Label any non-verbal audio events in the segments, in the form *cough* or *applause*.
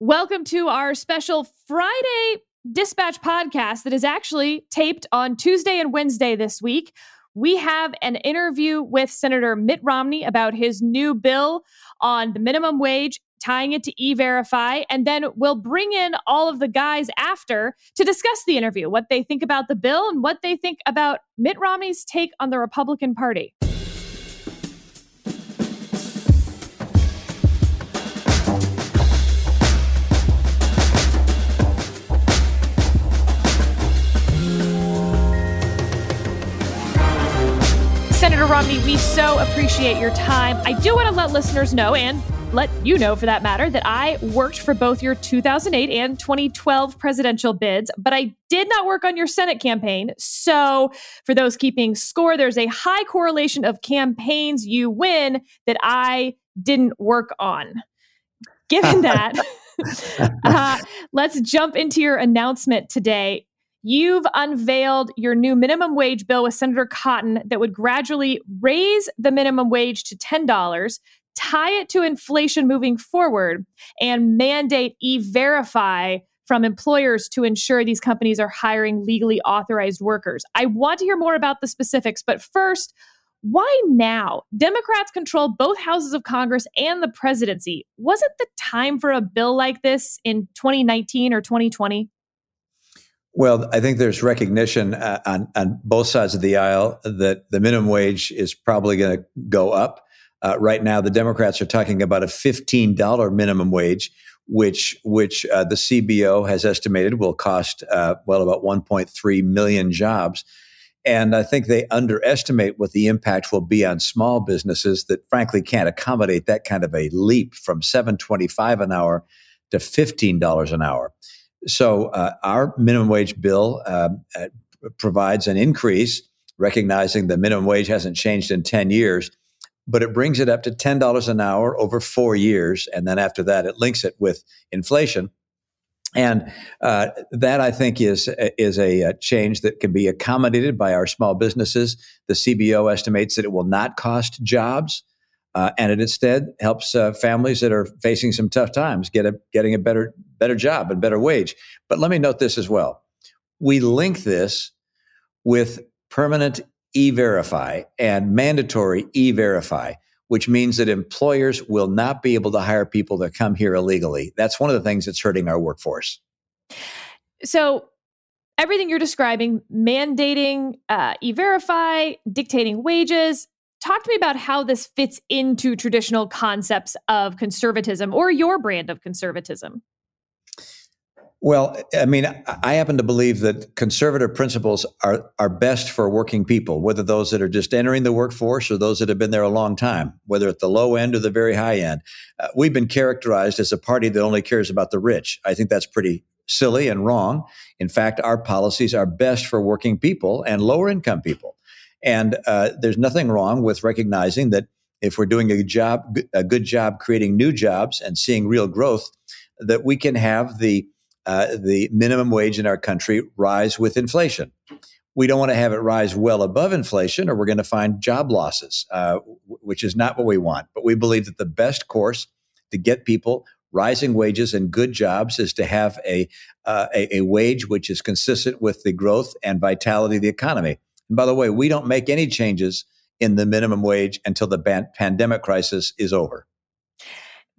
Welcome to our special Friday Dispatch podcast that is actually taped on Tuesday and Wednesday this week. We have an interview with Senator Mitt Romney about his new bill on the minimum wage, tying it to e verify. And then we'll bring in all of the guys after to discuss the interview, what they think about the bill and what they think about Mitt Romney's take on the Republican Party. Romney, we so appreciate your time. I do want to let listeners know, and let you know for that matter, that I worked for both your 2008 and 2012 presidential bids, but I did not work on your Senate campaign. So, for those keeping score, there's a high correlation of campaigns you win that I didn't work on. Given *laughs* that, *laughs* uh, let's jump into your announcement today. You've unveiled your new minimum wage bill with Senator Cotton that would gradually raise the minimum wage to $10, tie it to inflation moving forward, and mandate e verify from employers to ensure these companies are hiring legally authorized workers. I want to hear more about the specifics, but first, why now? Democrats control both houses of Congress and the presidency. Wasn't the time for a bill like this in 2019 or 2020? Well, I think there's recognition uh, on, on both sides of the aisle that the minimum wage is probably going to go up. Uh, right now, the Democrats are talking about a $15 minimum wage, which which uh, the CBO has estimated will cost uh, well about 1.3 million jobs. And I think they underestimate what the impact will be on small businesses that frankly can't accommodate that kind of a leap from 7.25 an hour to $15 an hour. So uh, our minimum wage bill uh, uh, provides an increase, recognizing the minimum wage hasn't changed in 10 years, but it brings it up to $10 an hour over four years. And then after that, it links it with inflation. And uh, that I think is is a, a, change that can be accommodated by our small businesses. The CBO estimates that it will not cost jobs, uh, and it instead helps uh, families that are facing some tough times get a getting a better better job and better wage. But let me note this as well. We link this with permanent e-verify and mandatory e-verify, which means that employers will not be able to hire people that come here illegally. That's one of the things that's hurting our workforce. So everything you're describing, mandating uh, e-verify, dictating wages, talk to me about how this fits into traditional concepts of conservatism or your brand of conservatism. Well, I mean, I happen to believe that conservative principles are, are best for working people, whether those that are just entering the workforce or those that have been there a long time, whether at the low end or the very high end. Uh, we've been characterized as a party that only cares about the rich. I think that's pretty silly and wrong. In fact, our policies are best for working people and lower income people. And uh, there's nothing wrong with recognizing that if we're doing a job, a good job creating new jobs and seeing real growth, that we can have the uh, the minimum wage in our country rise with inflation. We don't want to have it rise well above inflation, or we're going to find job losses, uh, which is not what we want. But we believe that the best course to get people rising wages and good jobs is to have a, uh, a, a wage which is consistent with the growth and vitality of the economy. And by the way, we don't make any changes in the minimum wage until the ban- pandemic crisis is over.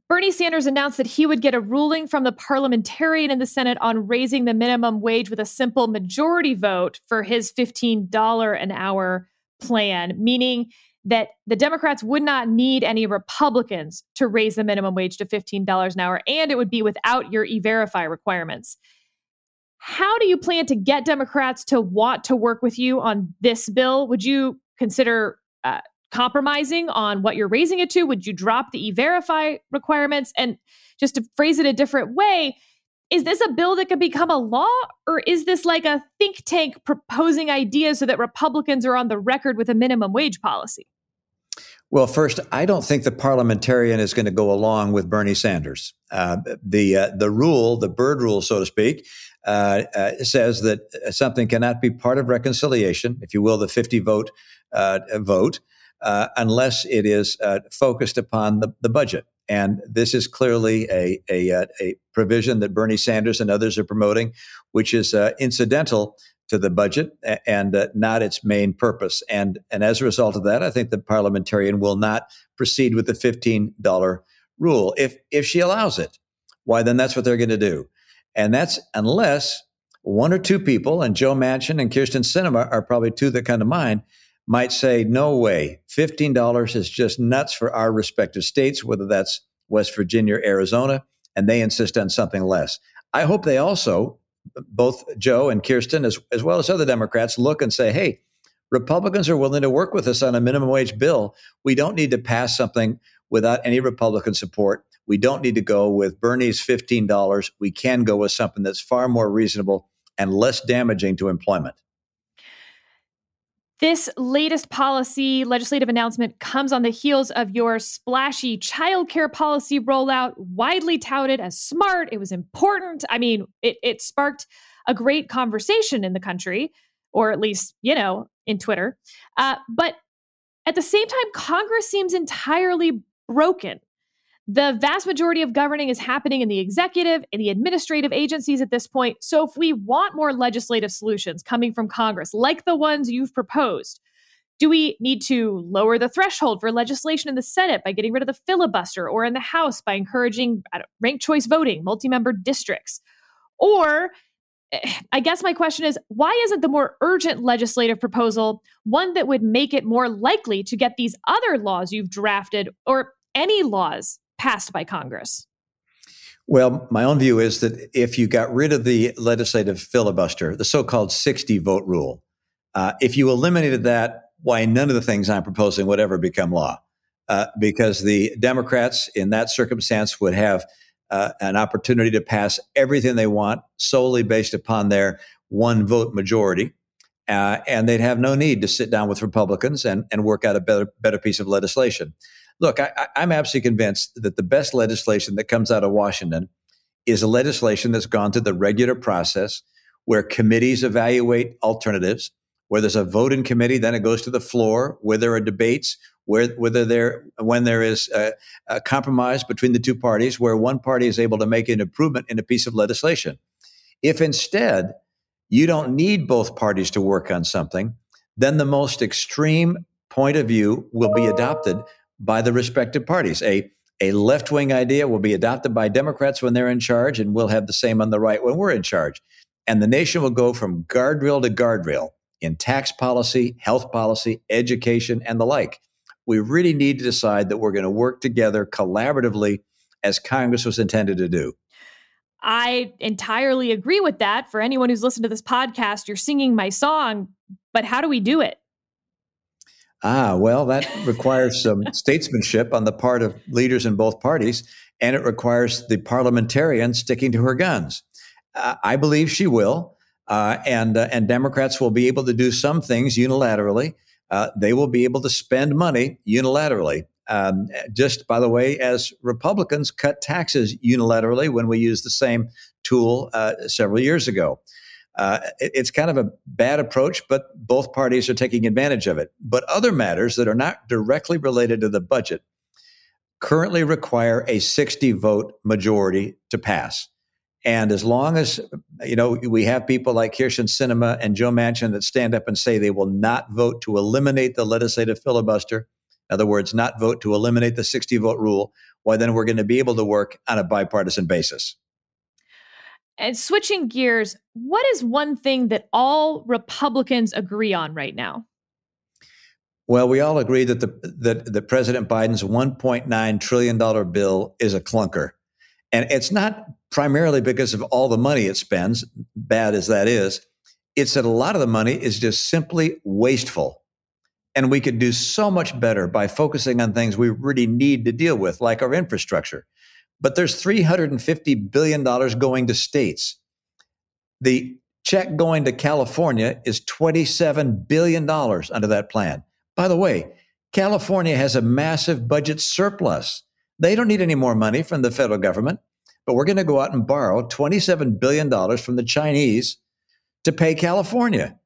Bernie Sanders announced that he would get a ruling from the parliamentarian in the Senate on raising the minimum wage with a simple majority vote for his $15 an hour plan, meaning that the Democrats would not need any Republicans to raise the minimum wage to $15 an hour, and it would be without your e verify requirements. How do you plan to get Democrats to want to work with you on this bill? Would you consider uh, compromising on what you're raising it to? Would you drop the e-verify requirements? And just to phrase it a different way, is this a bill that could become a law or is this like a think tank proposing ideas so that Republicans are on the record with a minimum wage policy? Well, first, I don't think the parliamentarian is going to go along with Bernie Sanders. Uh, the uh, the rule, the Byrd rule, so to speak, uh, uh says that something cannot be part of reconciliation, if you will, the fifty vote uh, vote, uh, unless it is uh, focused upon the, the budget. And this is clearly a, a, uh, a provision that Bernie Sanders and others are promoting, which is uh, incidental to the budget and uh, not its main purpose. And, and as a result of that, I think the parliamentarian will not proceed with the $15 rule. If, if she allows it, why, then that's what they're going to do. And that's unless one or two people, and Joe Manchin and Kyrsten Sinema are probably two that come to mind, might say, no way, $15 is just nuts for our respective states, whether that's West Virginia or Arizona, and they insist on something less. I hope they also, both Joe and Kyrsten, as, as well as other Democrats, look and say, hey, Republicans are willing to work with us on a minimum wage bill. We don't need to pass something without any Republican support. We don't need to go with Bernie's $15. We can go with something that's far more reasonable and less damaging to employment. This latest policy legislative announcement comes on the heels of your splashy childcare policy rollout, widely touted as smart. It was important. I mean, it, it sparked a great conversation in the country, or at least, you know, in Twitter. Uh, but at the same time, Congress seems entirely broken. The vast majority of governing is happening in the executive and the administrative agencies at this point. So, if we want more legislative solutions coming from Congress, like the ones you've proposed, do we need to lower the threshold for legislation in the Senate by getting rid of the filibuster, or in the House by encouraging ranked choice voting, multi member districts? Or eh, I guess my question is why isn't the more urgent legislative proposal one that would make it more likely to get these other laws you've drafted or any laws passed by Congress? Well, my own view is that if you got rid of the legislative filibuster, the so called 60 vote rule, uh, if you eliminated that, why none of the things I'm proposing would ever become law. Uh, because the Democrats in that circumstance would have uh, an opportunity to pass everything they want solely based upon their one vote majority. Uh, and they'd have no need to sit down with Republicans and, and work out a better, better piece of legislation. Look, I, I'm absolutely convinced that the best legislation that comes out of Washington is a legislation that's gone through the regular process where committees evaluate alternatives, where there's a vote in committee, then it goes to the floor, where there are debates, where whether there when there is a, a compromise between the two parties, where one party is able to make an improvement in a piece of legislation. If instead you don't need both parties to work on something, then the most extreme point of view will be adopted by the respective parties. A a left wing idea will be adopted by Democrats when they're in charge, and we'll have the same on the right when we're in charge. And the nation will go from guardrail to guardrail in tax policy, health policy, education, and the like. We really need to decide that we're going to work together collaboratively as Congress was intended to do. I entirely agree with that. For anyone who's listened to this podcast, you're singing my song, but how do we do it? Ah, well, that requires some *laughs* statesmanship on the part of leaders in both parties, and it requires the parliamentarian sticking to her guns. Uh, I believe she will, uh, and uh, and Democrats will be able to do some things unilaterally. Uh, they will be able to spend money unilaterally. Um, just by the way, as Republicans cut taxes unilaterally when we used the same tool uh, several years ago. Uh, it, it's kind of a bad approach, but both parties are taking advantage of it. But other matters that are not directly related to the budget currently require a 60 vote majority to pass. And as long as you know we have people like Kyrsten Sinema and Joe Manchin that stand up and say they will not vote to eliminate the legislative filibuster, in other words, not vote to eliminate the 60 vote rule, why then we're going to be able to work on a bipartisan basis. And switching gears, what is one thing that all Republicans agree on right now? Well, we all agree that the that, that President Biden's 1.9 trillion dollar bill is a clunker. And it's not primarily because of all the money it spends, bad as that is. It's that a lot of the money is just simply wasteful. And we could do so much better by focusing on things we really need to deal with, like our infrastructure but there's $350 billion going to states. The check going to California is $27 billion under that plan. By the way, California has a massive budget surplus. They don't need any more money from the federal government, but we're going to go out and borrow $27 billion from the Chinese to pay California.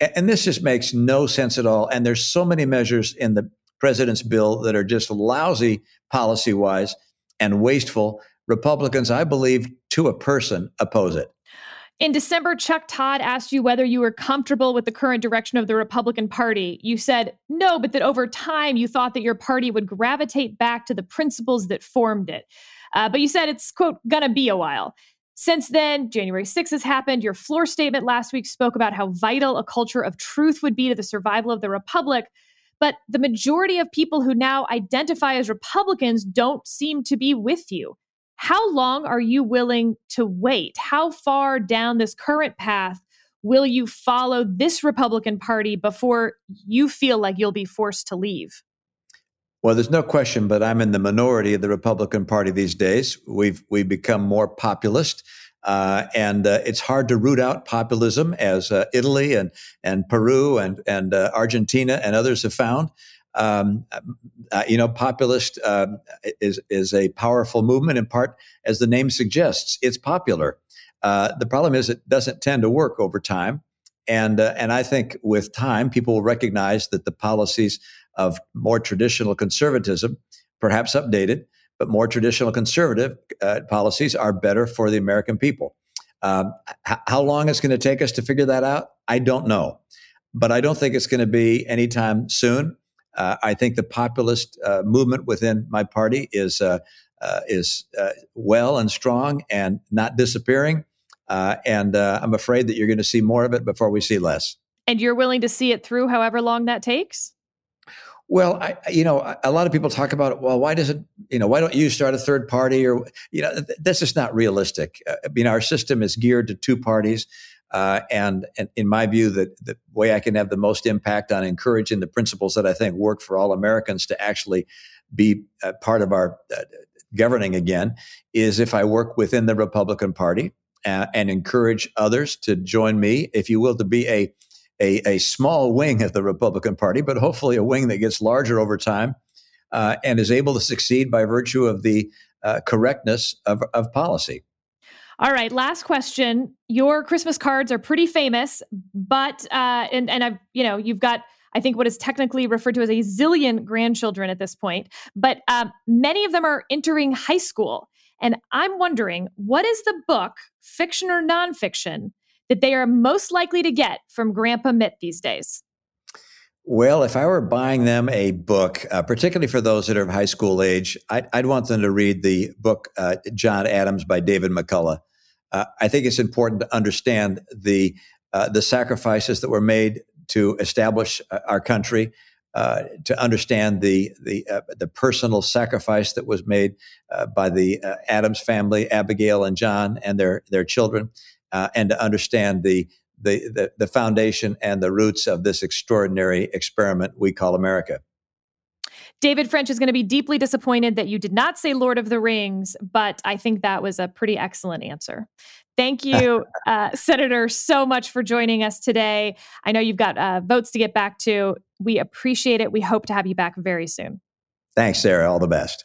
And this just makes no sense at all. And there's so many measures in the president's bill that are just lousy policy wise and wasteful. Republicans, I believe, to a person, oppose it. In December, Chuck Todd asked you whether you were comfortable with the current direction of the Republican Party. You said no, but that over time you thought that your party would gravitate back to the principles that formed it. Uh, but you said it's, quote, gonna be a while. Since then, January 6th has happened. Your floor statement last week spoke about how vital a culture of truth would be to the survival of the Republic. But the majority of people who now identify as Republicans don't seem to be with you. How long are you willing to wait? How far down this current path will you follow this Republican Party before you feel like you'll be forced to leave? Well, there's no question, but I'm in the minority of the Republican Party these days. We've we've become more populist, uh, and uh, it's hard to root out populism, as uh, Italy and and Peru and and uh, Argentina and others have found. Um, uh, you know, populist um, is is a powerful movement in part, as the name suggests, it's popular. Uh, the problem is it doesn't tend to work over time, and and I think with time, people will recognize that the policies of more traditional conservatism, perhaps updated, but more traditional conservative uh, policies are better for the American people. Um, h- how long it's going to take us to figure that out, I don't know, but I don't think it's going to be anytime soon. Uh, I think the populist uh, movement within my party is uh, uh is uh, well and strong and not disappearing. And I'm afraid that you're going to see more of it before we see less. And you're willing to see it through, however long that takes. Well, I, you know, a lot of people talk about, well, why does it, you know, why don't you start a third party or, you know, that's just not realistic. I mean, our system is geared to two parties. Uh, and, and in my view, the, the way I can have the most impact on encouraging the principles that I think work for all Americans to actually be part of our uh, governing again is if I work within the Republican Party uh, and encourage others to join me, if you will, to be a, a, a small wing of the Republican Party, but hopefully a wing that gets larger over time uh, and is able to succeed by virtue of the uh, correctness of, of policy. All right, last question. Your Christmas cards are pretty famous, but uh, and and I've you know you've got I think what is technically referred to as a zillion grandchildren at this point, but um, many of them are entering high school, and I'm wondering what is the book, fiction or nonfiction, that they are most likely to get from Grandpa Mitt these days? Well, if I were buying them a book, uh, particularly for those that are of high school age, I'd, I'd want them to read the book uh, John Adams by David McCullough. Uh, I think it's important to understand the uh, the sacrifices that were made to establish uh, our country, uh, to understand the the the personal sacrifice that was made by the Adams family, Abigail and John, and their their children, and to understand the the, the, the foundation and the roots of this extraordinary experiment we call America. David French is going to be deeply disappointed that you did not say Lord of the Rings, but I think that was a pretty excellent answer. Thank you, *laughs* uh, Senator, so much for joining us today. I know you've got uh, votes to get back to. We appreciate it. We hope to have you back very soon. Thanks, Sarah. All the best.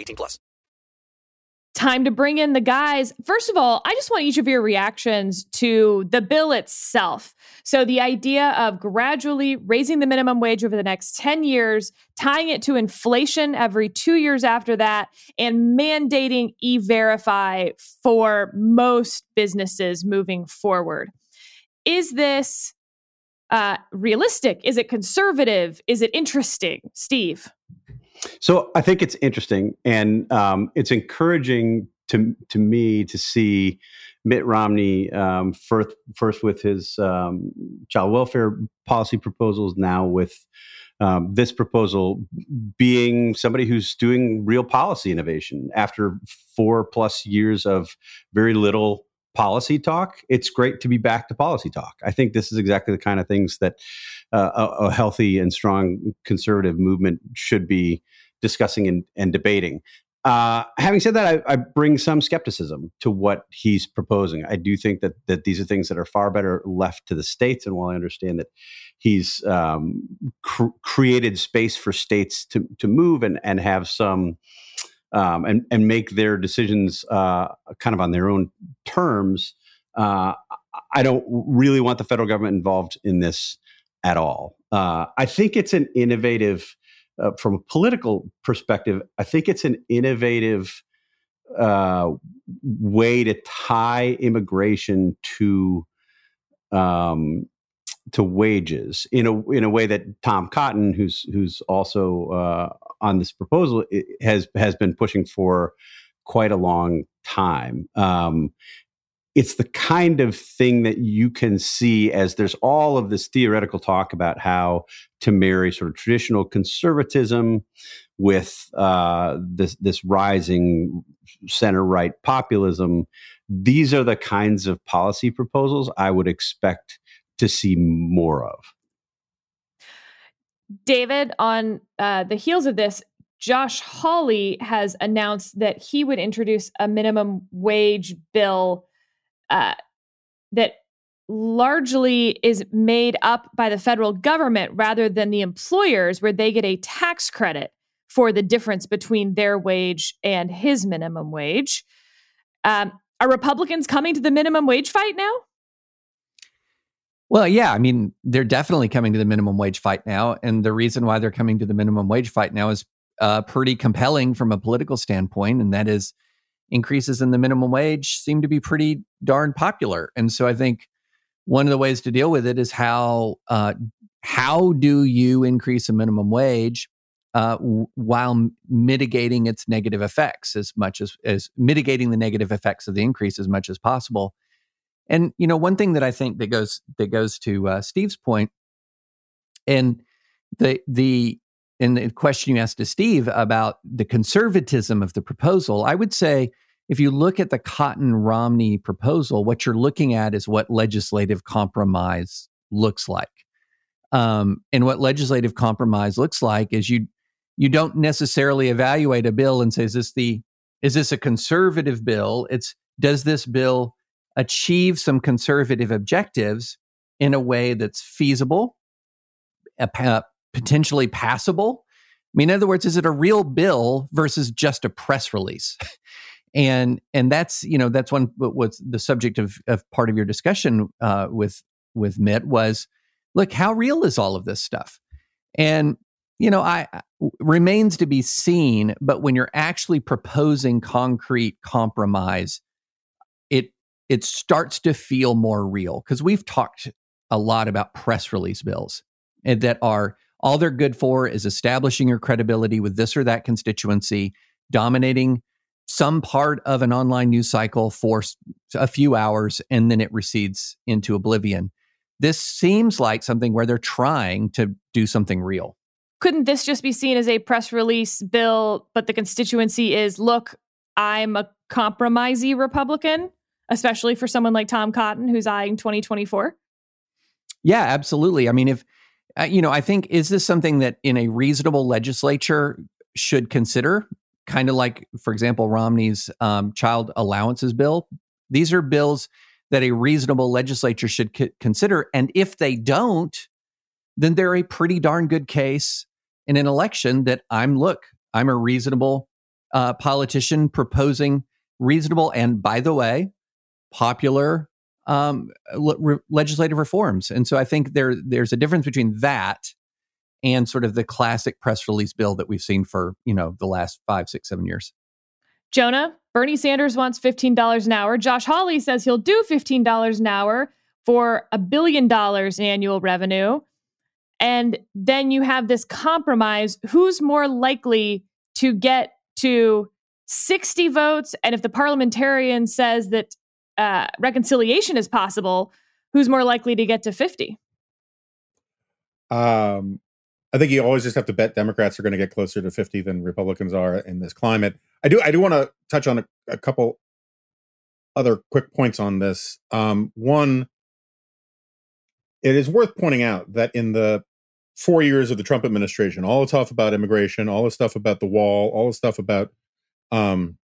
18 plus. Time to bring in the guys. First of all, I just want each of your reactions to the bill itself. So, the idea of gradually raising the minimum wage over the next 10 years, tying it to inflation every two years after that, and mandating e verify for most businesses moving forward. Is this uh, realistic? Is it conservative? Is it interesting? Steve? So I think it's interesting, and um, it's encouraging to to me to see Mitt Romney um, first first with his um, child welfare policy proposals, now with um, this proposal being somebody who's doing real policy innovation after four plus years of very little policy talk. It's great to be back to policy talk. I think this is exactly the kind of things that uh, a, a, healthy and strong conservative movement should be discussing and, and debating. uh, having said that, I, I, bring some skepticism to what he's proposing. I do think that that these are things that are far better left to the states. And while I understand that he's um, cr- created space for states to to move and and have some um, and and make their decisions uh, kind of on their own terms, uh, I don't really want the federal government involved in this at all. Uh, I think it's an innovative uh, from a political perspective, I think it's an innovative uh, way to tie immigration to um, to wages in a in a way that Tom Cotton, who's who's also uh, on this proposal, has has been pushing for quite a long time. Um, it's the kind of thing that you can see as there's all of this theoretical talk about how to marry sort of traditional conservatism with uh, this this rising center right populism. These are the kinds of policy proposals I would expect to see more of. David, on uh, the heels of this, Josh Hawley has announced that he would introduce a minimum wage bill uh, that largely is made up by the federal government rather than the employers, where they get a tax credit for the difference between their wage and his minimum wage. Um, are Republicans coming to the minimum wage fight now? Well, yeah, I mean, they're definitely coming to the minimum wage fight now. And the reason why they're coming to the minimum wage fight now is uh, pretty compelling from a political standpoint. And that is increases in the minimum wage seem to be pretty darn popular. And so I think one of the ways to deal with it is how uh, how do you increase a minimum wage uh, w- while mitigating its negative effects as much as as mitigating the negative effects of the increase as much as possible. And you know, one thing that I think that goes that goes to uh, Steve's point, and the the in the question you asked to Steve about the conservatism of the proposal, I would say if you look at the Cotton Romney proposal, what you're looking at is what legislative compromise looks like. Um, and what legislative compromise looks like is you you don't necessarily evaluate a bill and say, is this the is this a conservative bill? It's does this bill achieve some conservative objectives in a way that's feasible, potentially passable? I mean, in other words, is it a real bill versus just a press release? *laughs* and and that's you know that's one what's the subject of of part of your discussion uh, with with Mitt was, look, how real is all of this stuff? And you know, I remains to be seen. But when you're actually proposing concrete compromise, it starts to feel more real because we've talked a lot about press release bills and that are all they're good for is establishing your credibility with this or that constituency, dominating some part of an online news cycle for a few hours, and then it recedes into oblivion. This seems like something where they're trying to do something real. Couldn't this just be seen as a press release bill, but the constituency is look, I'm a compromisey Republican, especially for someone like Tom Cotton who's eyeing 2024? Yeah, absolutely. I mean, if uh, you know, I think is this something that in a reasonable legislature should consider? Kind of like, for example, Romney's um, child allowances bill. These are bills that a reasonable legislature should c- consider, and if they don't, then they're a pretty darn good case in an election. That I'm look, I'm a reasonable uh, politician proposing reasonable and, by the way, popular um, le- legislative reforms. And so I think there there's a difference between that and sort of the classic press release bill that we've seen for you know the last five, six, seven years. Jonah, Bernie Sanders wants fifteen dollars an hour. Josh Hawley says he'll do fifteen dollars an hour for a billion dollars in annual revenue. And then you have this compromise. Who's more likely to get to 60 votes? And if the parliamentarian says that uh, reconciliation is possible, who's more likely to get to 50? Um, I think you always just have to bet Democrats are going to get closer to 50 than Republicans are in this climate. I do I do want to touch on a, a, couple other quick points on this. Um, one, it is worth pointing out that in the four years of the Trump administration, all the stuff about immigration, all the stuff about the wall, all the stuff about um,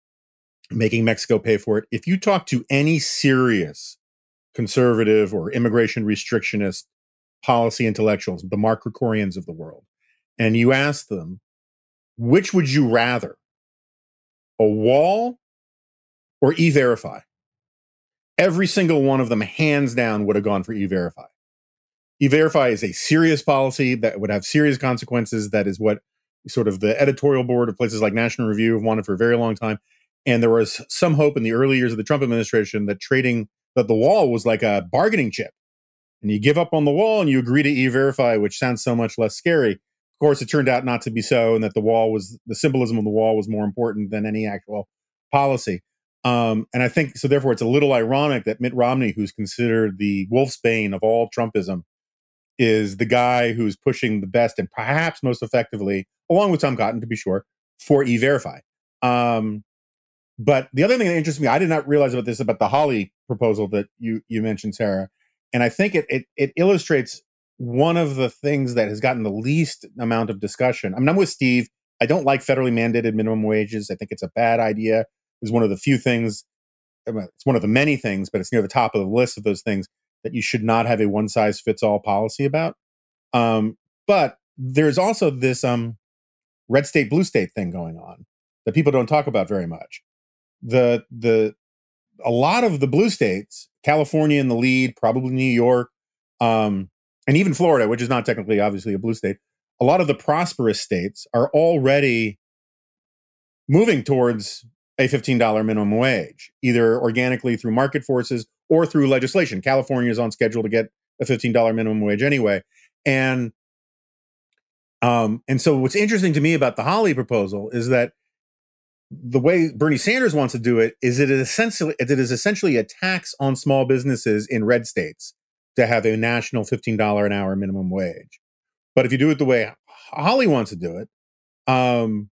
making Mexico pay for it. If you talk to any serious conservative or immigration restrictionist policy intellectuals, the Mark Krikorians of the world, and you ask them, which would you rather, a wall or e verify? Every single one of them, hands down, would have gone for e verify. E verify is a serious policy that would have serious consequences. That is what sort of the editorial board of places like National Review have wanted for a very long time. And there was some hope in the early years of the Trump administration that trading that the wall was like a bargaining chip. And you give up on the wall and you agree to e-verify, which sounds so much less scary. Of course, it turned out not to be so, and that the wall was the symbolism of the wall was more important than any actual policy. Um, and I think so. Therefore, it's a little ironic that Mitt Romney, who's considered the wolf's bane of all Trumpism, is the guy who's pushing the best and perhaps most effectively, along with Tom Cotton, to be sure, for e-verify. Um, but the other thing that interests me, I did not realize about this about the Hawley proposal that you you mentioned, Sarah, and I think it it, it illustrates one of the things that has gotten the least amount of discussion. I mean, I'm with Steve. I don't like federally mandated minimum wages. I think it's a bad idea. It's one of the few things. It's one of the many things, but it's near the top of the list of those things that you should not have a one size fits all policy about. Um, but there's also this um, red state blue state thing going on that people don't talk about very much the the a lot of the blue states, California in the lead, probably New York, um, and even Florida, which is not technically obviously a blue state. A lot of the prosperous states are already moving towards a $15 minimum wage, either organically through market forces or through legislation. California is on schedule to get a $15 minimum wage anyway. And um, and so what's interesting to me about the Hawley proposal is that the way Bernie Sanders wants to do it is it is essentially it is essentially a tax on small businesses in red states to have a national $15 an hour minimum wage. But if you do it the way Hawley wants to do it, um,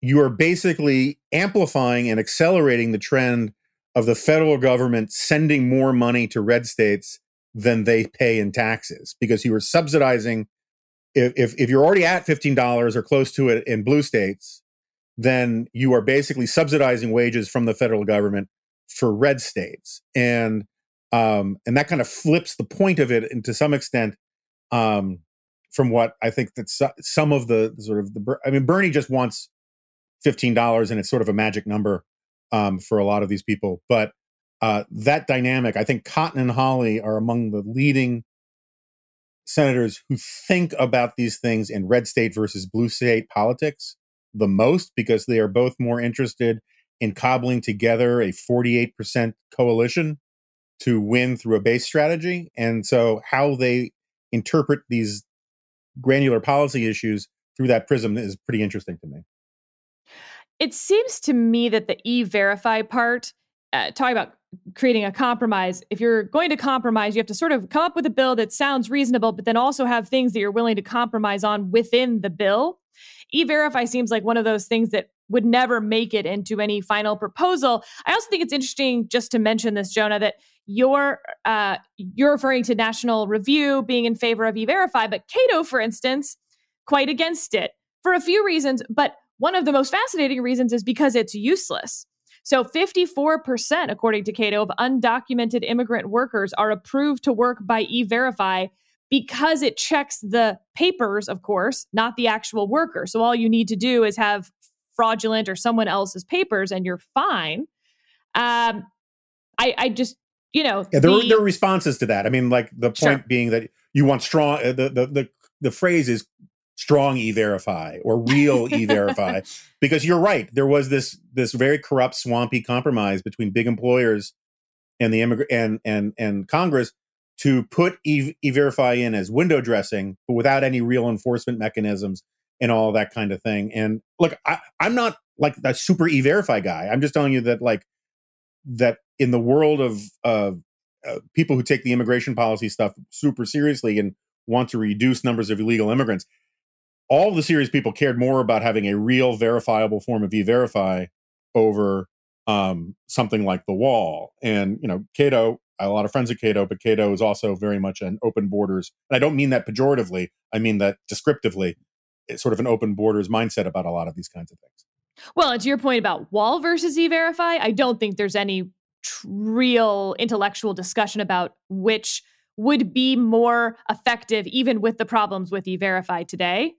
you are basically amplifying and accelerating the trend of the federal government sending more money to red states than they pay in taxes because you are subsidizing if, if, if you're already at $15 or close to it in blue states then you are basically subsidizing wages from the federal government for red states, and um, and that kind of flips the point of it, and to some extent, um, from what I think that so, some of the sort of the I mean Bernie just wants fifteen dollars, and it's sort of a magic number um, for a lot of these people, but uh, that dynamic, I think Cotton and Hawley are among the leading senators who think about these things in red state versus blue state politics the most because they are both more interested in cobbling together a 48% coalition to win through a base strategy. And so, how they interpret these granular policy issues through that prism is pretty interesting to me. It seems to me that the e verify part, uh, talking about creating a compromise, if you're going to compromise, you have to sort of come up with a bill that sounds reasonable, but then also have things that you're willing to compromise on within the bill. E-Verify seems like one of those things that would never make it into any final proposal. I also think it's interesting just to mention this, Jonah, that you're uh, you're referring to National Review being in favor of E-Verify, but Cato, for instance, quite against it for a few reasons. But one of the most fascinating reasons is because it's useless. So 54%, according to Cato, of undocumented immigrant workers are approved to work by E-Verify because it checks the papers, of course, not the actual worker. So all you need to do is have fraudulent or someone else's papers and you're fine. Um, I, I just, you know, yeah, there, the, there are responses to that. I mean, like the point sure. being that you want strong, uh, the, the, the, the phrase is strong e-verify or real *laughs* e-verify because you're right there was this this very corrupt swampy compromise between big employers and the immigrant and and and congress to put e- verify in as window dressing, but without any real enforcement mechanisms and all that kind of thing. And look, I, I'm not like a super e-verify guy. I'm just telling you that like that in the world of uh, uh, people who take the immigration policy stuff super seriously and want to reduce numbers of illegal immigrants, all the serious people cared more about having a real verifiable form of e-verify over um, something like the wall. And you know, Cato a lot of friends at Cato, but Cato is also very much an open borders. And I don't mean that pejoratively. I mean that descriptively. It's sort of an open borders mindset about a lot of these kinds of things. Well, and to your point about Wall versus E-Verify, I don't think there's any tr- real intellectual discussion about which would be more effective, even with the problems with E-Verify today.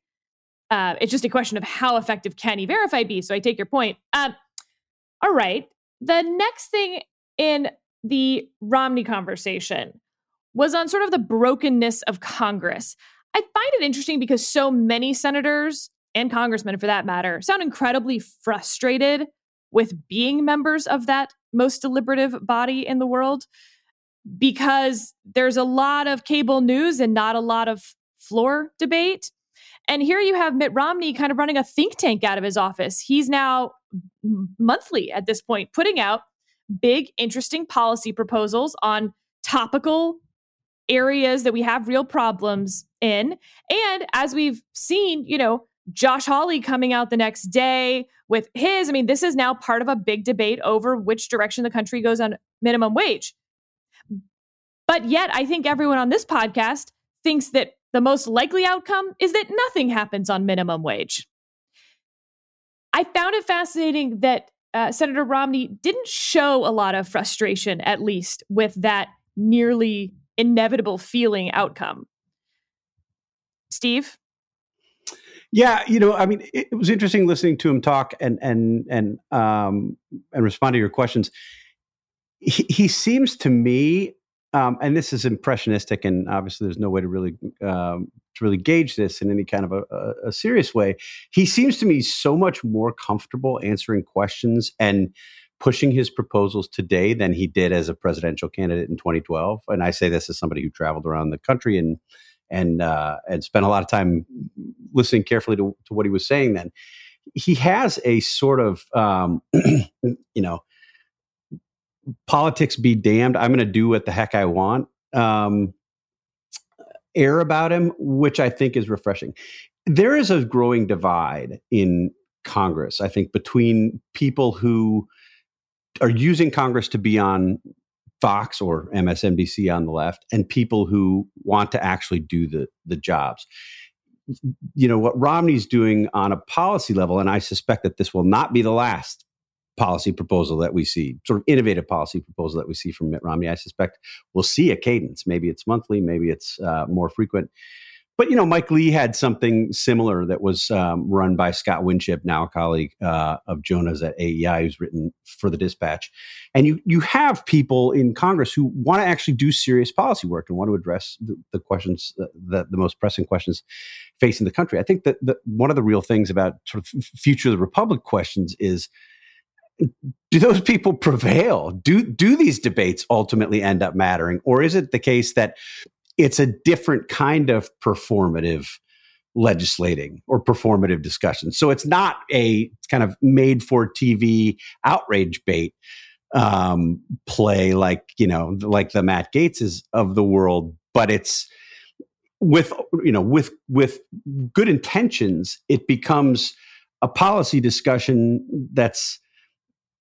Uh, it's just a question of how effective can E-Verify be. So I take your point. Um, all right. The next thing in the Romney conversation was on sort of the brokenness of Congress. I find it interesting because so many senators and congressmen, for that matter, sound incredibly frustrated with being members of that most deliberative body in the world because there's a lot of cable news and not a lot of floor debate. And here you have Mitt Romney kind of running a think tank out of his office. He's now monthly at this point, putting out big, interesting policy proposals on topical areas that we have real problems in. And as we've seen, you know, Josh Hawley coming out the next day with his, I mean, this is now part of a big debate over which direction the country goes on minimum wage. But yet, I think everyone on this podcast thinks that the most likely outcome is that nothing happens on minimum wage. I found it fascinating that uh, Senator Romney didn't show a lot of frustration, at least with that nearly inevitable feeling outcome. Steve? Yeah, you know, I mean, it, it was interesting listening to him talk and and and um, and respond to your questions. He, he seems to me, um, and this is impressionistic, and obviously there's no way to really um, to really gauge this in any kind of a, a, a serious way. He seems to me so much more comfortable answering questions and pushing his proposals today than he did as a presidential candidate in 2012. And I say this as somebody who traveled around the country and and uh, and spent a lot of time listening carefully to, to what he was saying. Then he has a sort of um, *clears throat* you know politics be damned. I'm going to do what the heck I want. Um, air about him, which I think is refreshing. There is a growing divide in Congress, I think, between people who are using Congress to be on Fox or MSNBC on the left and people who want to actually do the the jobs. You know what Romney's doing on a policy level, and I suspect that this will not be the last policy proposal that we see, sort of innovative policy proposal that we see from Mitt Romney. I suspect we'll see a cadence. Maybe it's monthly, maybe it's uh, more frequent. But you know, Mike Lee had something similar that was um, run by Scott Winship, now a colleague uh, of Jonah's at AEI, who's written for the Dispatch. And you you have people in Congress who want to actually do serious policy work and want to address the, the questions, the, the, the most pressing questions facing the country. I think that the, one of the real things about sort of future of the republic questions is do those people prevail? Do do these debates ultimately end up mattering, or is it the case that it's a different kind of performative legislating or performative discussion. So it's not a kind of made for TV outrage bait um, play like, you know, like the Matt Gaetzes of the world, but it's with, you know, with, with good intentions, it becomes a policy discussion that's,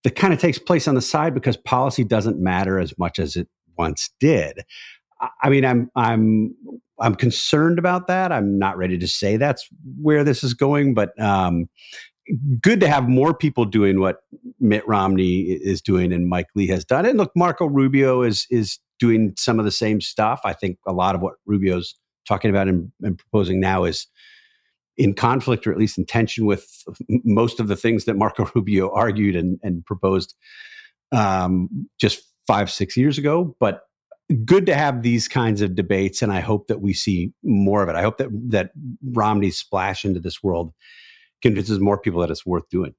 that kind of takes place on the side because policy doesn't matter as much as it once did. I mean, I'm I'm I'm concerned about that. I'm not ready to say that's where this is going, but um, good to have more people doing what Mitt Romney is doing and Mike Lee has done. And look, Marco Rubio is is doing some of the same stuff. I think a lot of what Rubio's talking about and, and proposing now is in conflict or at least in tension with most of the things that Marco *laughs* Rubio argued and, and proposed um, just five, six years ago. But good to have these kinds of debates, and I hope that we see more of it. I hope that that Romney's splash into this world convinces more people that it's worth doing.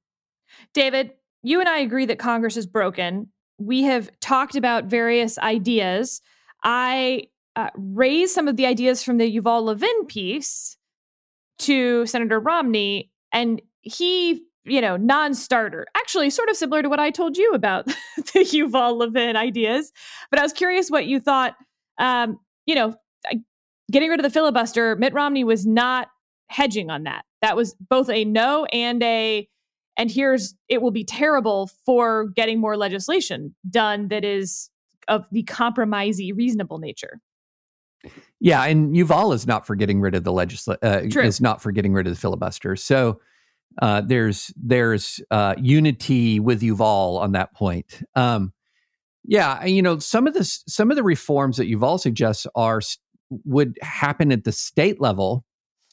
David, you and I agree that Congress is broken. We have talked about various ideas. I uh, raised some of the ideas from the Yuval Levin piece to Senator Romney, and he you know, non-starter. Actually, sort of similar to what I told you about *laughs* the Yuval Levin ideas. But I was curious what you thought. Um, you know, getting rid of the filibuster, Mitt Romney was not hedging on that. That was both a no and a and here's it will be terrible for getting more legislation done that is of the compromisey reasonable nature. Yeah, and Yuval is not for getting rid of the legislature. Uh, is not for getting rid of the filibuster. So uh, there's there's uh, unity with Yuval on that point. Um, yeah, you know some of the some of the reforms that Yuval suggests are would happen at the state level,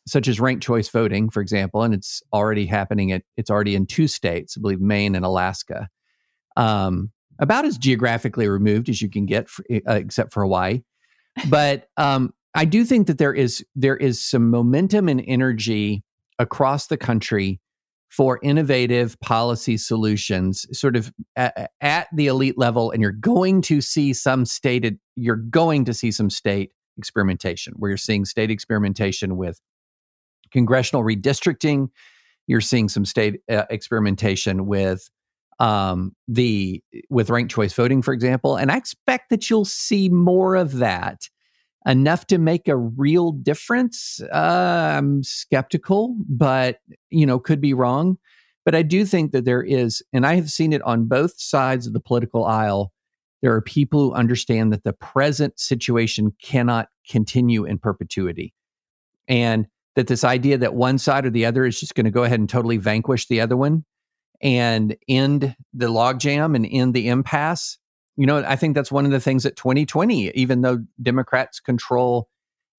such as ranked choice voting, for example, and it's already happening at it's already in two states, I believe Maine and Alaska. Um, about as geographically removed as you can get, for, uh, except for Hawaii. But um, I do think that there is there is some momentum and energy across the country for innovative policy solutions, sort of at, at the elite level, and you're going to see some stated you're going to see some state experimentation where you're seeing state experimentation with congressional redistricting. You're seeing some state uh, experimentation with um, the with ranked choice voting, for example. And I expect that you'll see more of that. Enough to make a real difference. Uh, I'm skeptical, but you know, could be wrong. But I do think that there is, and I have seen it on both sides of the political aisle. There are people who understand that the present situation cannot continue in perpetuity. And that this idea that one side or the other is just going to go ahead and totally vanquish the other one and end the logjam and end the impasse. You know, I think that's one of the things that 2020, even though Democrats control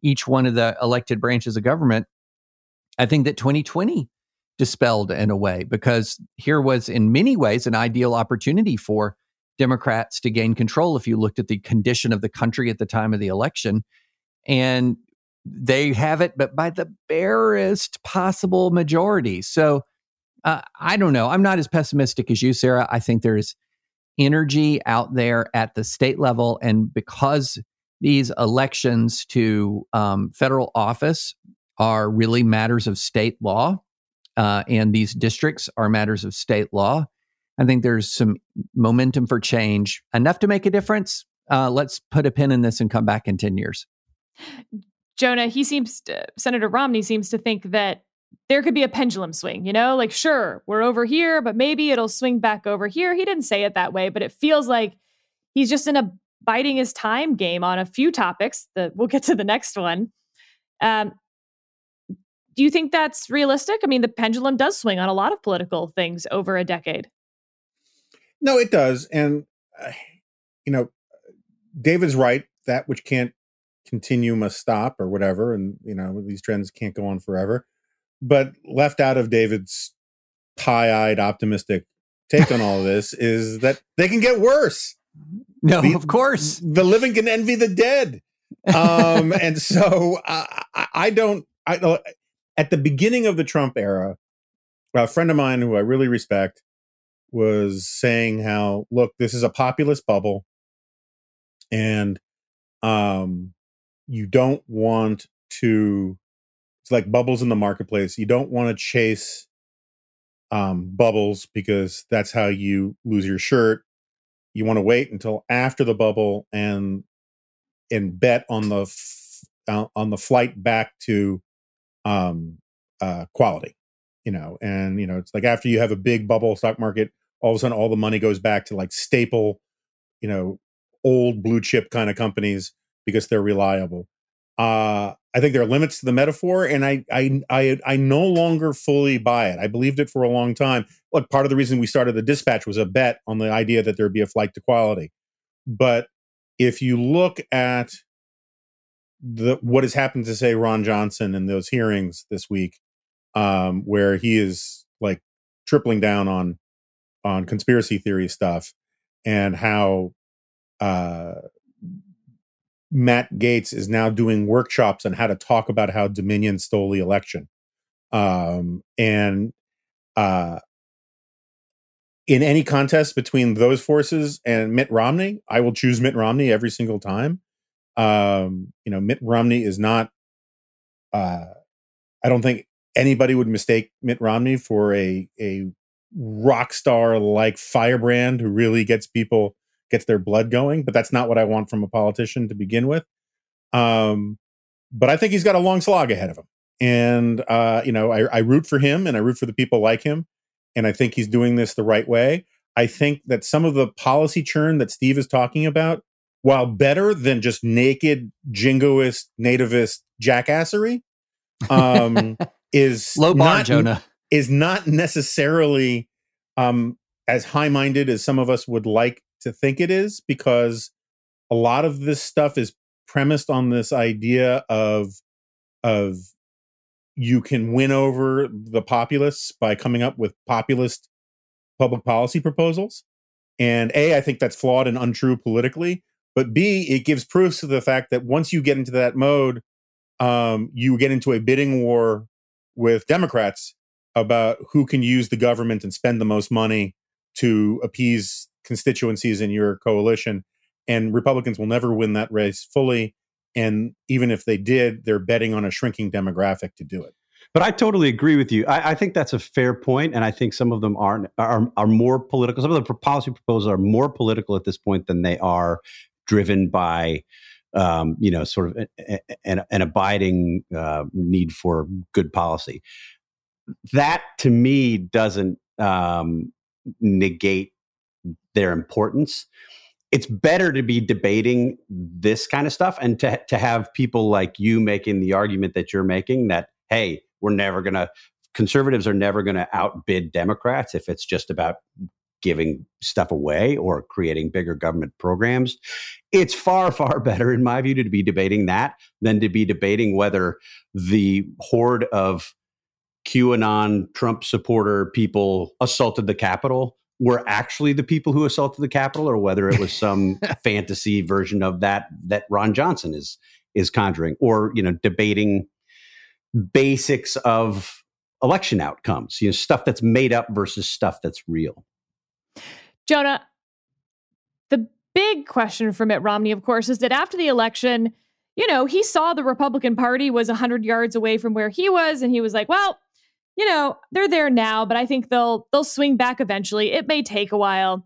each one of the elected branches of government, I think that 2020 dispelled in a way because here was, in many ways, an ideal opportunity for Democrats to gain control if you looked at the condition of the country at the time of the election. And they have it, but by the barest possible majority. So, uh, I don't know. I'm not as pessimistic as you, Sarah. I think there's energy out there at the state level. And because these elections to um, federal office are really matters of state law, uh, and these districts are matters of state law, I think there's some momentum for change, enough to make a difference. Uh, let's put a pin in this and come back in 10 years. Jonah, he seems, to, Senator Romney seems to think that there could be a pendulum swing, you know? Like, sure, we're over here, but maybe it'll swing back over here. He didn't say it that way, but it feels like he's just in a biding his time game on a few topics that we'll get to the next one. Um, do you think that's realistic? I mean, the pendulum does swing on a lot of political things over a decade. No, it does. And, uh, you know, David's right. That which can't continue must stop or whatever. And, you know, these trends can't go on forever but left out of David's pie-eyed optimistic take on all of this *laughs* is that they can get worse. No, the, of course. The living can envy the dead. Um, *laughs* and so I, I don't, I, at the beginning of the Trump era, a friend of mine who I really respect was saying how, look, this is a populist bubble and um, you don't want to it's like bubbles in the marketplace. You don't want to chase um, bubbles because that's how you lose your shirt. You want to wait until after the bubble and and bet on the f- uh, on the flight back to um, uh, quality. You know, and you know it's like after you have a big bubble stock market, all of a sudden all the money goes back to like staple, you know, old blue chip kind of companies because they're reliable. Uh, I think there are limits to the metaphor, and I, I, I, I no longer fully buy it. I believed it for a long time. Look, part of the reason we started the dispatch was a bet on the idea that there'd be a flight to quality. But if you look at the what has happened to say Ron Johnson in those hearings this week, um, where he is like tripling down on on conspiracy theory stuff and how uh, Matt Gaetz is now doing workshops on how to talk about how Dominion stole the election. Um, and uh, in any contest between those forces and Mitt Romney, I will choose Mitt Romney every single time. Um, you know, Mitt Romney is not. Uh, I don't think anybody would mistake Mitt Romney for a a rock star like firebrand who really gets people gets their blood going, but that's not what I want from a politician to begin with. Um, but I think he's got a long slog ahead of him. And, uh, you know, I, I root for him and I root for the people like him. And I think he's doing this the right way. I think that some of the policy churn that Steve is talking about, while better than just naked jingoist nativist jackassery, um, *laughs* is low bar, not, Jonah. is not necessarily um, as high minded as some of us would like to think it is, because a lot of this stuff is premised on this idea of of you can win over the populists by coming up with populist public policy proposals. And A, I think that's flawed and untrue politically. But B, it gives proofs of the fact that once you get into that mode, um, you get into a bidding war with Democrats about who can use the government and spend the most money to appease constituencies in your coalition. And Republicans will never win that race fully. And even if they did, they're betting on a shrinking demographic to do it. But I totally agree with you. I, I, think that's a fair point, and I think some of them are are are more political. Some of the policy proposals are more political at this point than they are driven by, um, you know, sort of an, an abiding uh, need for good policy. That to me doesn't um, negate their importance. It's better to be debating this kind of stuff and to, to have people like you making the argument that you're making that hey we're never going to conservatives are never going to outbid democrats if it's just about giving stuff away or creating bigger government programs. It's far *laughs* far better in my view to be debating that than to be debating whether the horde of qanon trump supporter people assaulted the capitol were actually the people who assaulted the Capitol, or whether it was some *laughs* fantasy version of that that Ron Johnson is is conjuring, or you know, debating basics of election outcomes, you know, stuff that's made up versus stuff that's real. Jonah, the big question for Mitt Romney, of course, is that after the election, you know, he saw the Republican Party was 100 yards away from where he was, and he was like, well, you know, they're there now, but I think they'll they'll swing back eventually. It may take a while.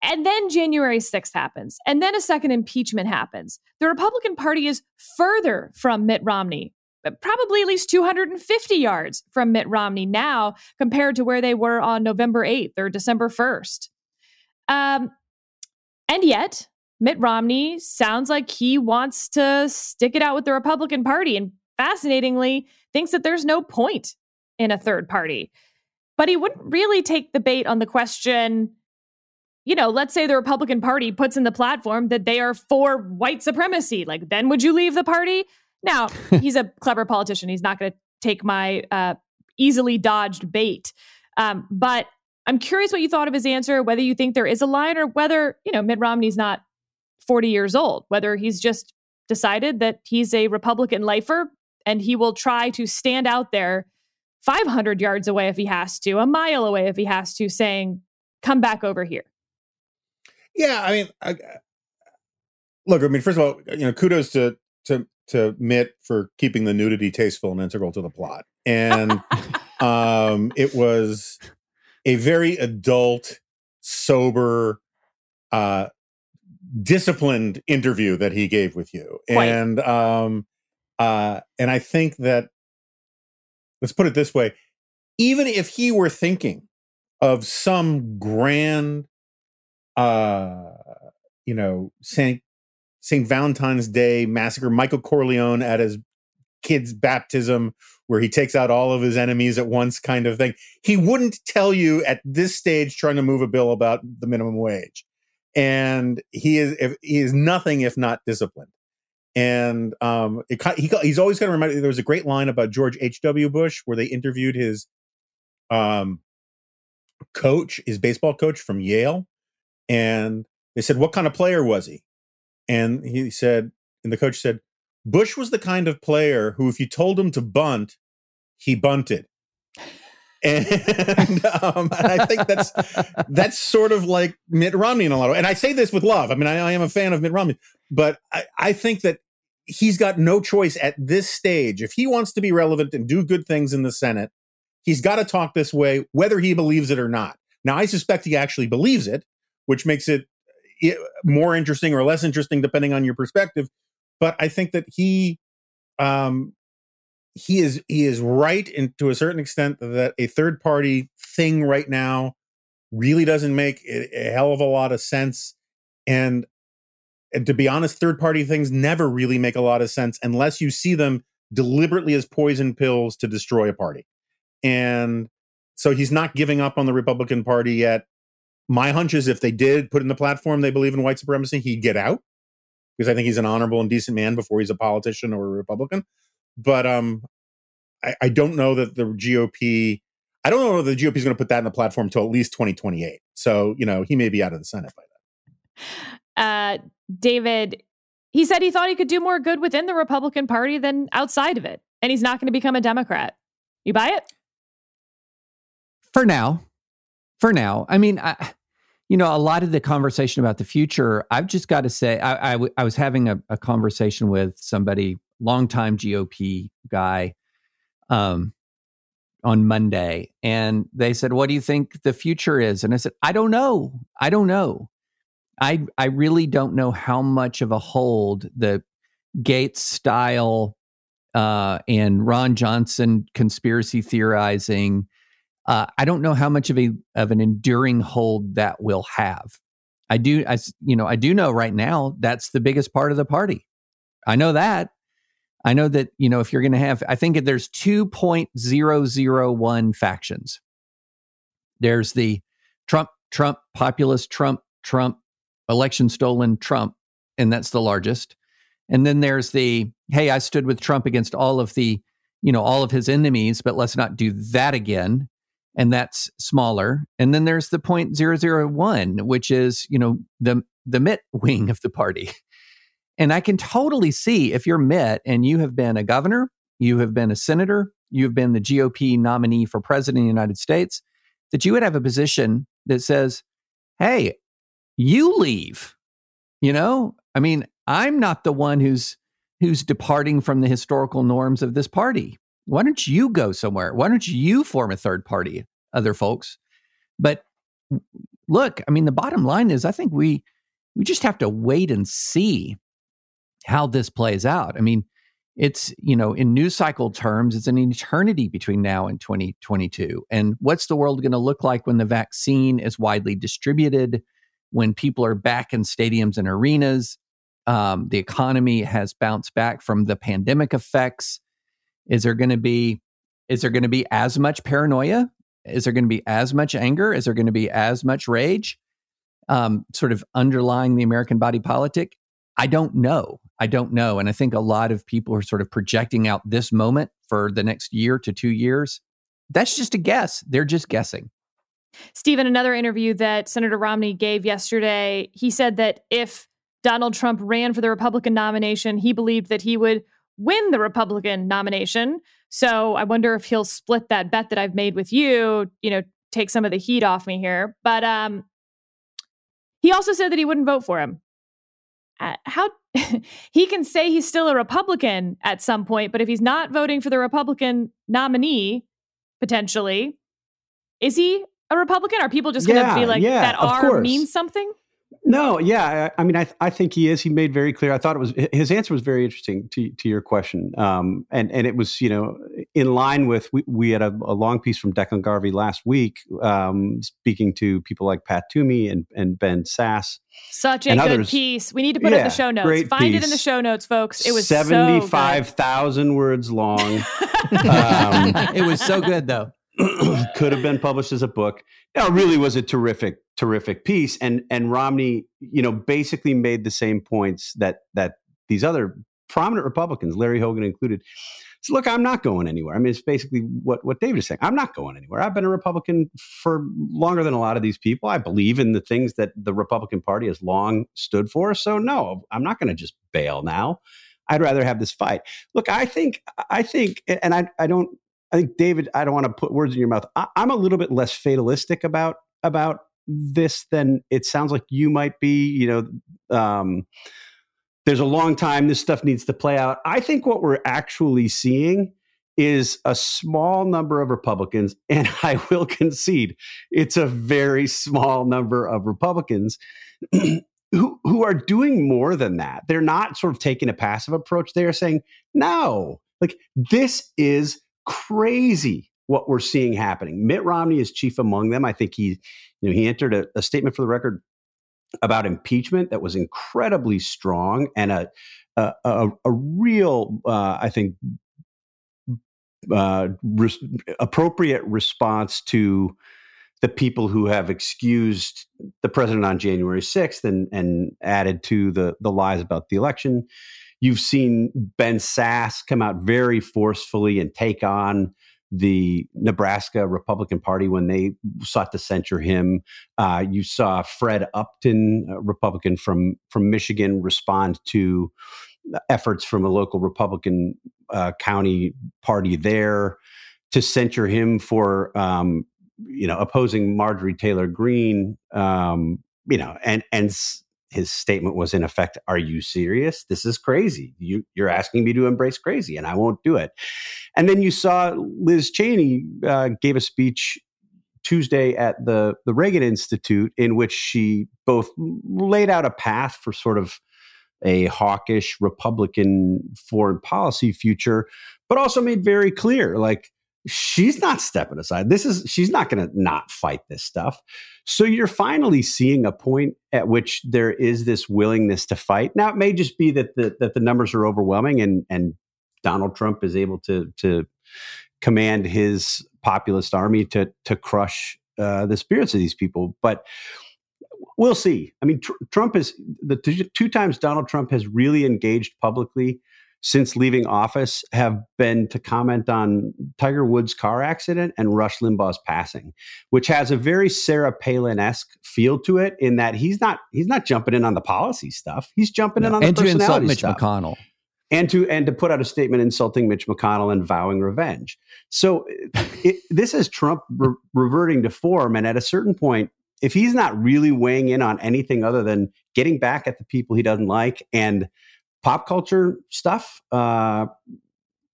And then January 6th happens. And then a second impeachment happens. The Republican Party is further from Mitt Romney, but probably at least 250 yards from Mitt Romney now compared to where they were on November 8th or December 1st. Um, and yet, Mitt Romney sounds like he wants to stick it out with the Republican Party and fascinatingly thinks that there's no point in a third party. But he wouldn't really take the bait on the question you know, let's say the Republican Party puts in the platform that they are for white supremacy. Like, then would you leave the party? Now, *laughs* he's a clever politician. He's not going to take my uh, easily dodged bait. Um, but I'm curious what you thought of his answer, whether you think there is a line or whether, you know, Mitt Romney's not 40 years old, whether he's just decided that he's a Republican lifer and he will try to stand out there 500 yards away if he has to, a mile away if he has to, saying, come back over here. Yeah, I mean, I, look, I mean, first of all, you know, kudos to to to Mitt for keeping the nudity tasteful and integral to the plot, and *laughs* um, it was a very adult, sober, uh, disciplined interview that he gave with you, Quite. and um, uh, and I think that let's put it this way even if he were thinking of some grand uh you know saint saint valentine's day massacre michael corleone at his kid's baptism where he takes out all of his enemies at once kind of thing he wouldn't tell you at this stage trying to move a bill about the minimum wage. And he is if, he is nothing if not disciplined and um, it, he, he's always going to remind. Me. There was a great line about George H. W. Bush where they interviewed his um, coach, his baseball coach from Yale, and they said, "What kind of player was he?" And he said, and the coach said, "Bush was the kind of player who, if you told him to bunt, he bunted." *laughs* and, um, and I think that's that's sort of like Mitt Romney in a lot of. And I say this with love. I mean, I, I am a fan of Mitt Romney, but I, I think that he's got no choice at this stage. If he wants to be relevant and do good things in the Senate, he's got to talk this way, whether he believes it or not. Now, I suspect he actually believes it, which makes it eh, more interesting or less interesting depending on your perspective. But I think that he, um, he is he is right in, to a certain extent that a third party thing right now really doesn't make a hell of a lot of sense. And and to be honest, third party things never really make a lot of sense unless you see them deliberately as poison pills to destroy a party. and so he's not giving up on the Republican Party yet. My hunch is if they did put in the platform they believe in white supremacy, he'd get out because I think he's an honorable and decent man before he's a politician or a Republican. But um, I, I don't know that the GOP. I don't know if the GOP is going to put that in the platform until at least 2028. So you know he may be out of the Senate by then. Uh, David, he said he thought he could do more good within the Republican Party than outside of it, and he's not going to become a Democrat. You buy it? For now, for now. I mean, I, you know, a lot of the conversation about the future, I've just got to say, I, I, w- I was having a, a, conversation with somebody, longtime GOP guy, um, on Monday, and they said, "What do you think the future is?" And I said, "I don't know. I don't know. I I really don't know how much of a hold the Gaetz style uh, and Ron Johnson conspiracy theorizing." Uh, I don't know how much of a of an enduring hold that will have. I do, I you know, I do know right now that's the biggest part of the party. I know that. I know that you know if you're going to have, I think there's two point zero zero one factions. There's the Trump, Trump, populist, Trump, Trump, election stolen, Trump, and that's the largest. And then there's the hey, I stood with Trump against all of the, you know, all of his enemies, but let's not do that again and that's smaller. And then there's the 0.001, which is, you know, the the Mitt *laughs* wing of the party. And I can totally see if you're Mitt and you have been a governor, you have been a senator, you have been the GOP nominee for president of the United States, that you would have a position that says, hey, you leave. You know, I mean, I'm not the one who's who's departing from the historical norms of this party. Why don't you go somewhere? Why don't you form a third party, other folks? But look, I mean, the bottom line is I think we we just have to wait and see how this plays out. I mean, it's, you know, in news cycle terms, it's an eternity between now and 2022. And what's the world going to look like when the vaccine is widely distributed, when people are back in stadiums and arenas? Um, the economy has bounced back from the pandemic effects. Is there going to be is there going to be as much paranoia? Is there going to be as much anger? Is there going to be as much rage? Um, sort of underlying the American body politic? I don't know. I don't know. And I think a lot of people are sort of projecting out this moment for the next year to two years. That's just a guess. They're just guessing. Stephen, another interview that Senator Romney gave yesterday, he said that if Donald Trump ran for the Republican nomination, he believed that he would win the Republican nomination. So I wonder if he'll split that bet that I've made with you, you know, take some of the heat off me here. But um, he also said that he wouldn't vote for him. Uh, how *laughs* he can say he's still a Republican at some point, but if he's not voting for the Republican nominee, potentially, is he a Republican? Are people just going to yeah, be like yeah, that R means something? No, yeah, I, I mean, I, I think he is. He made very clear. I thought it was his answer was very interesting to to your question, um, and and it was you know in line with we, we had a, a long piece from Declan Garvey last week, um, speaking to people like Pat Toomey and and Ben Sasse. Such a good others. piece. We need to put yeah, it in the show notes. Find piece. it in the show notes, folks. It was seventy five thousand so words long. *laughs* um, it was so good though. *clears throat* could have been published as a book. It really was a terrific, terrific piece. And and Romney, you know, basically made the same points that that these other prominent Republicans, Larry Hogan included. So look, I'm not going anywhere. I mean, it's basically what what David is saying. I'm not going anywhere. I've been a Republican for longer than a lot of these people. I believe in the things that the Republican Party has long stood for. So no, I'm not going to just bail now. I'd rather have this fight. Look, I think I think, and I I don't I think David, I don't want to put words in your mouth. I, am a little bit less fatalistic about about this than it sounds like you might be. You know, um, there's a long time this stuff needs to play out. I think what we're actually seeing is a small number of Republicans, *laughs* and I will concede it's a very small number of Republicans *clears throat* who who are doing more than that. They're not sort of taking a passive approach. They are saying, no, like this is crazy what we're seeing happening. Mitt Romney is chief among them. I think he, you know, he entered a, a statement for the record about impeachment that was incredibly strong and a a, a, a real, uh, I think, uh, res- appropriate response to the people who have excused the president on January 6th and, and added to the, the lies about the election. You've seen Ben Sasse come out very forcefully and take on the Nebraska Republican Party when they sought to censure him. Uh, you saw Fred Upton, a Republican from from Michigan, respond to efforts from a local Republican uh, county party there to censure him for um, you know opposing Marjorie Taylor Greene. Um, you know, and and his statement was in effect, "Are you serious? This is crazy. You, you're asking me to embrace crazy, and I won't do it." And then you saw Liz Cheney uh, gave a speech Tuesday at the the Reagan Institute in which she both laid out a path for sort of a hawkish Republican foreign policy future, but also made very clear, like she's not stepping aside. This is she's not going to not fight this stuff. So you're finally seeing a point at which there is this willingness to fight. Now it may just be that the that the numbers are overwhelming and and Donald Trump is able to to command his populist army to to crush uh, the spirits of these people, but we'll see. I mean, tr- Trump is the t- two times Donald Trump has really engaged publicly since leaving office have been to comment on Tiger Woods' car accident and Rush Limbaugh's passing, which has a very Sarah Palin esque feel to it. In that he's not he's not jumping in on the policy stuff; he's jumping no, in on and the to insult Mitch stuff. McConnell. And to and to put out a statement insulting Mitch McConnell and vowing revenge. So it, this is Trump re- reverting to form, and at a certain point, if he's not really weighing in on anything other than getting back at the people he doesn't like and pop culture stuff, uh,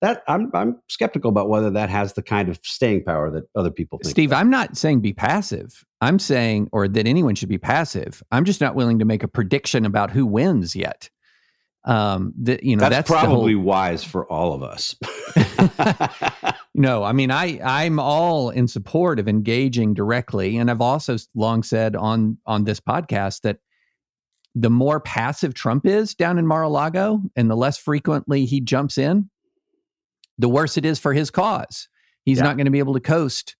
that I'm I'm skeptical about whether that has the kind of staying power that other people think. Steve, I'm not saying be passive. I'm saying or that anyone should be passive. I'm just not willing to make a prediction about who wins yet. Um, that you know that's, that's probably whole... wise for all of us. *laughs* no, I mean I I'm all in support of engaging directly, and I've also long said on on this podcast that the more passive Trump is down in Mar-a-Lago and the less frequently he jumps in, the worse it is for his cause. He's yeah. not going to be able to coast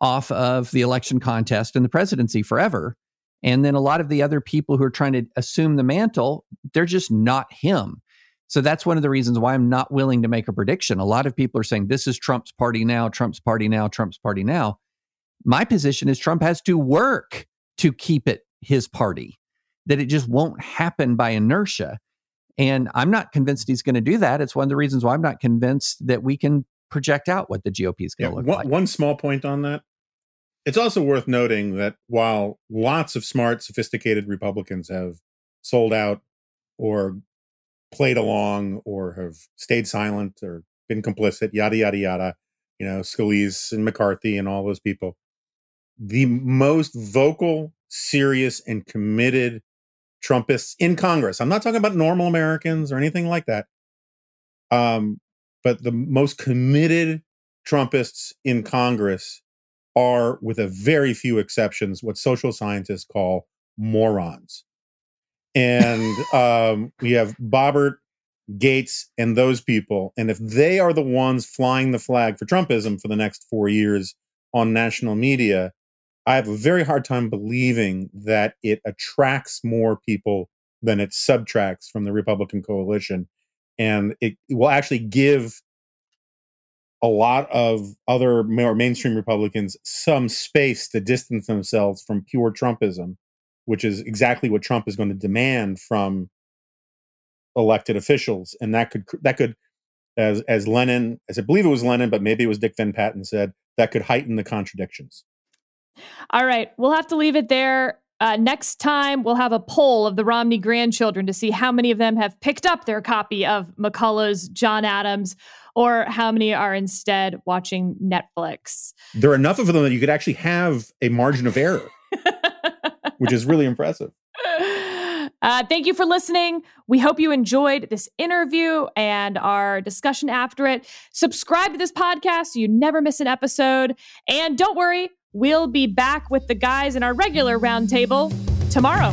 off of the election contest and the presidency forever. And then a lot of the other people who are trying to assume the mantle, they're just not him. So that's one of the reasons why I'm not willing to make a prediction. A lot of people are saying this is Trump's party now, Trump's party now, Trump's party now. My position is Trump has to work to keep it his party that it just won't happen by inertia. And I'm not convinced he's going to do that. It's one of the reasons why I'm not convinced that we can project out what the GOP is going to yeah, look one, like. One small point on that. It's also worth noting that while lots of smart, sophisticated Republicans have sold out or played along or have stayed silent or been complicit, yada, yada, yada, you know, Scalise and McCarthy and all those people, the most vocal, serious, and committed Trumpists in Congress. I'm not talking about normal Americans or anything like that. Um, but the most committed Trumpists in Congress are, with a very few exceptions, what social scientists call morons. And *laughs* um, we have Boebert, Gaetz, and those people. And if they are the ones flying the flag for Trumpism for the next four years on national media, I have a very hard time believing that it attracts more people than it subtracts from the Republican coalition. And it, it will actually give a lot of other more mainstream Republicans some space to distance themselves from pure Trumpism, which is exactly what Trump is going to demand from elected officials. And that could that could as as Lenin, as I believe it was Lenin, but maybe it was Dick Van Patten said, that could heighten the contradictions. All right. We'll have to leave it there. Uh, next time, we'll have a poll of the Romney grandchildren to see how many of them have picked up their copy of McCullough's John Adams or how many are instead watching Netflix. There are enough of them that you could actually have a margin of error, *laughs* which is really impressive. Uh, thank you for listening. We hope you enjoyed this interview and our discussion after it. Subscribe to this podcast so you never miss an episode. And don't worry, We'll be back with the guys in our regular roundtable tomorrow.